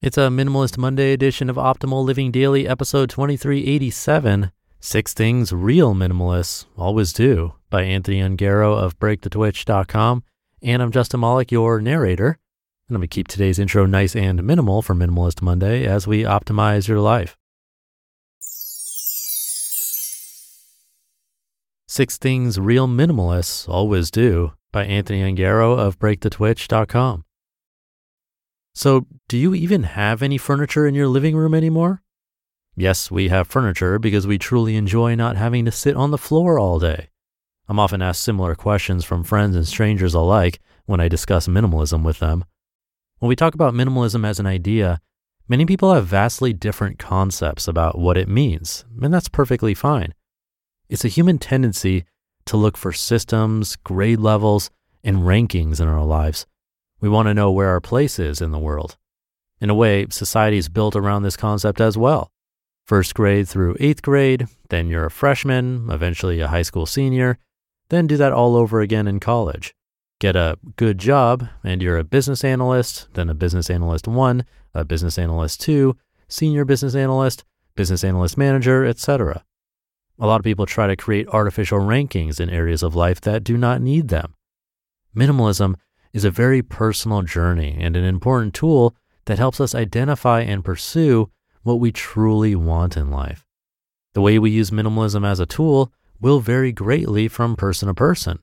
It's a Minimalist Monday edition of Optimal Living Daily, episode 2387 Six Things Real Minimalists Always Do by Anthony Ongaro of BreakTheTwitch.com. And I'm Justin Malik, your narrator. And I'm going to keep today's intro nice and minimal for Minimalist Monday as we optimize your life. Six Things Real Minimalists Always Do by Anthony Ongaro of BreakTheTwitch.com. So, do you even have any furniture in your living room anymore? Yes, we have furniture because we truly enjoy not having to sit on the floor all day. I'm often asked similar questions from friends and strangers alike when I discuss minimalism with them. When we talk about minimalism as an idea, many people have vastly different concepts about what it means, and that's perfectly fine. It's a human tendency to look for systems, grade levels, and rankings in our lives we want to know where our place is in the world. In a way, society is built around this concept as well. First grade through eighth grade, then you're a freshman, eventually a high school senior, then do that all over again in college. Get a good job, and you're a business analyst, then a business analyst one, a business analyst two, senior business analyst, business analyst manager, etc. A lot of people try to create artificial rankings in areas of life that do not need them. Minimalism is a very personal journey and an important tool that helps us identify and pursue what we truly want in life. The way we use minimalism as a tool will vary greatly from person to person.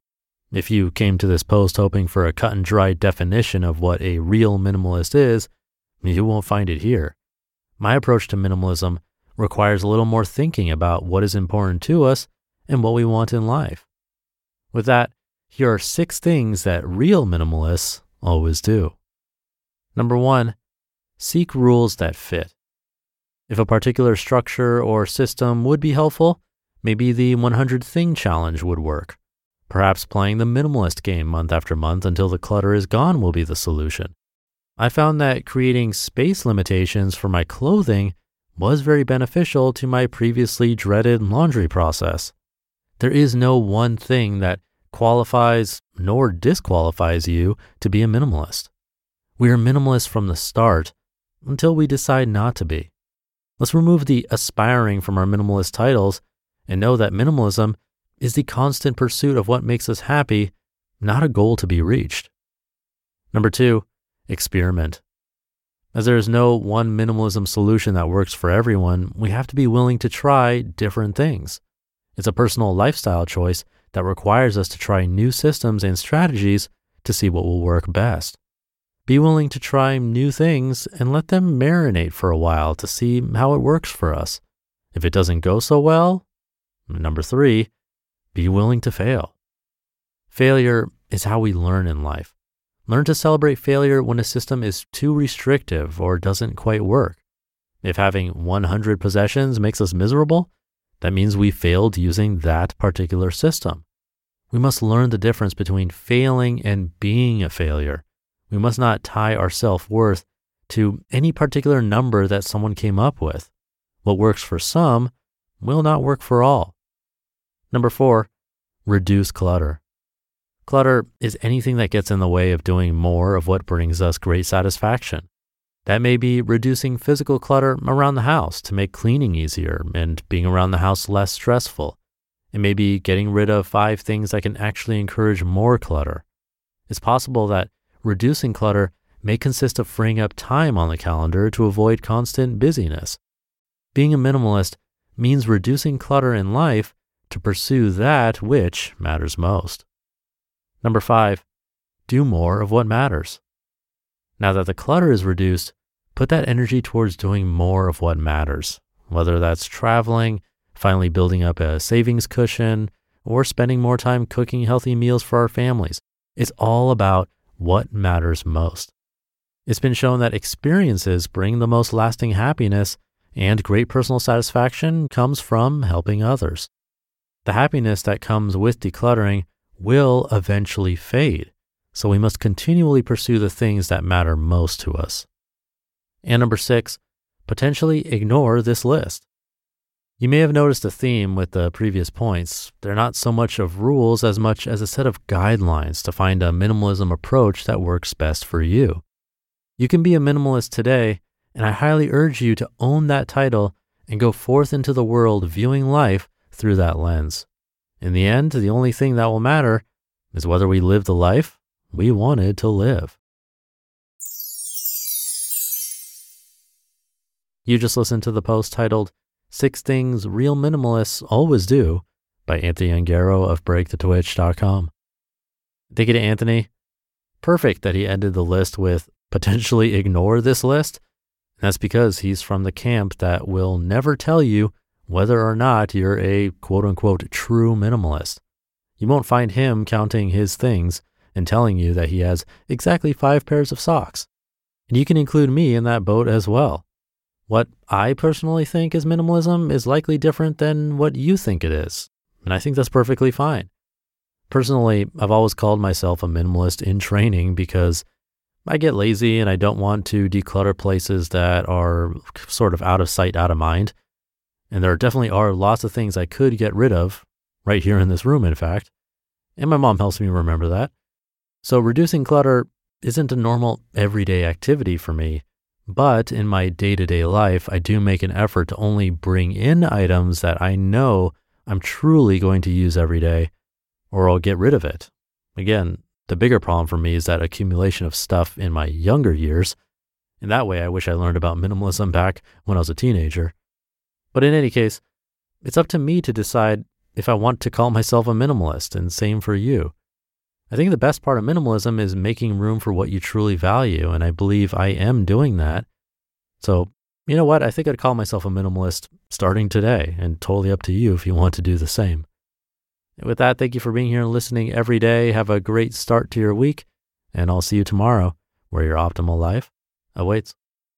If you came to this post hoping for a cut and dry definition of what a real minimalist is, you won't find it here. My approach to minimalism requires a little more thinking about what is important to us and what we want in life. With that, here are six things that real minimalists always do. Number one, seek rules that fit. If a particular structure or system would be helpful, maybe the 100 thing challenge would work. Perhaps playing the minimalist game month after month until the clutter is gone will be the solution. I found that creating space limitations for my clothing was very beneficial to my previously dreaded laundry process. There is no one thing that qualifies nor disqualifies you to be a minimalist. We are minimalists from the start until we decide not to be. Let's remove the aspiring from our minimalist titles and know that minimalism is the constant pursuit of what makes us happy, not a goal to be reached. Number two, experiment. As there is no one minimalism solution that works for everyone, we have to be willing to try different things. It's a personal lifestyle choice that requires us to try new systems and strategies to see what will work best. Be willing to try new things and let them marinate for a while to see how it works for us. If it doesn't go so well, number three, be willing to fail. Failure is how we learn in life. Learn to celebrate failure when a system is too restrictive or doesn't quite work. If having 100 possessions makes us miserable, that means we failed using that particular system. We must learn the difference between failing and being a failure. We must not tie our self worth to any particular number that someone came up with. What works for some will not work for all. Number four, reduce clutter. Clutter is anything that gets in the way of doing more of what brings us great satisfaction. That may be reducing physical clutter around the house to make cleaning easier and being around the house less stressful. It may be getting rid of five things that can actually encourage more clutter. It's possible that reducing clutter may consist of freeing up time on the calendar to avoid constant busyness. Being a minimalist means reducing clutter in life to pursue that which matters most. Number five, do more of what matters. Now that the clutter is reduced, put that energy towards doing more of what matters, whether that's traveling, finally building up a savings cushion, or spending more time cooking healthy meals for our families. It's all about what matters most. It's been shown that experiences bring the most lasting happiness, and great personal satisfaction comes from helping others. The happiness that comes with decluttering will eventually fade, so we must continually pursue the things that matter most to us. And number six, potentially ignore this list. You may have noticed a theme with the previous points. They're not so much of rules as much as a set of guidelines to find a minimalism approach that works best for you. You can be a minimalist today, and I highly urge you to own that title and go forth into the world viewing life through that lens. In the end, the only thing that will matter is whether we live the life we wanted to live. You just listened to the post titled Six Things Real Minimalists Always Do by Anthony Ongaro of BreakTheTwitch.com. Thank you to Anthony. Perfect that he ended the list with potentially ignore this list. That's because he's from the camp that will never tell you whether or not you're a quote unquote true minimalist. You won't find him counting his things and telling you that he has exactly five pairs of socks. And you can include me in that boat as well. What I personally think is minimalism is likely different than what you think it is. And I think that's perfectly fine. Personally, I've always called myself a minimalist in training because I get lazy and I don't want to declutter places that are sort of out of sight, out of mind. And there definitely are lots of things I could get rid of right here in this room, in fact. And my mom helps me remember that. So reducing clutter isn't a normal everyday activity for me. But in my day to day life, I do make an effort to only bring in items that I know I'm truly going to use every day, or I'll get rid of it. Again, the bigger problem for me is that accumulation of stuff in my younger years. In that way, I wish I learned about minimalism back when I was a teenager. But in any case, it's up to me to decide if I want to call myself a minimalist, and same for you. I think the best part of minimalism is making room for what you truly value, and I believe I am doing that. So, you know what? I think I'd call myself a minimalist starting today, and totally up to you if you want to do the same. And with that, thank you for being here and listening every day. Have a great start to your week, and I'll see you tomorrow where your optimal life awaits.